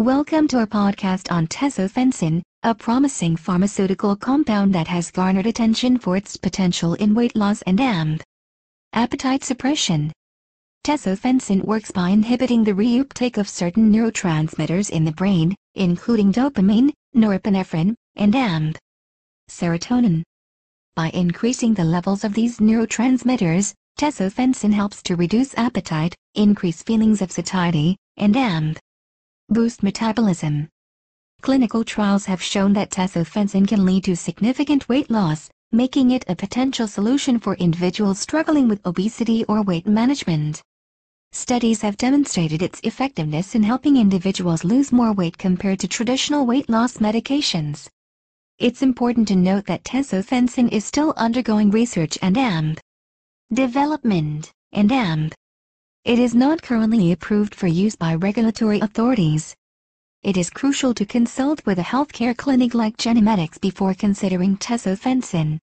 Welcome to our podcast on tesofensine, a promising pharmaceutical compound that has garnered attention for its potential in weight loss and AMP. Appetite suppression. Tesofensine works by inhibiting the reuptake of certain neurotransmitters in the brain, including dopamine, norepinephrine, and AMP. Serotonin. By increasing the levels of these neurotransmitters, tesofensine helps to reduce appetite, increase feelings of satiety, and AMP. Boost metabolism. Clinical trials have shown that tesofensine can lead to significant weight loss, making it a potential solution for individuals struggling with obesity or weight management. Studies have demonstrated its effectiveness in helping individuals lose more weight compared to traditional weight loss medications. It's important to note that tesofensine is still undergoing research and AMP development, and AMP it is not currently approved for use by regulatory authorities. It is crucial to consult with a healthcare clinic like Genomedics before considering tesofensine.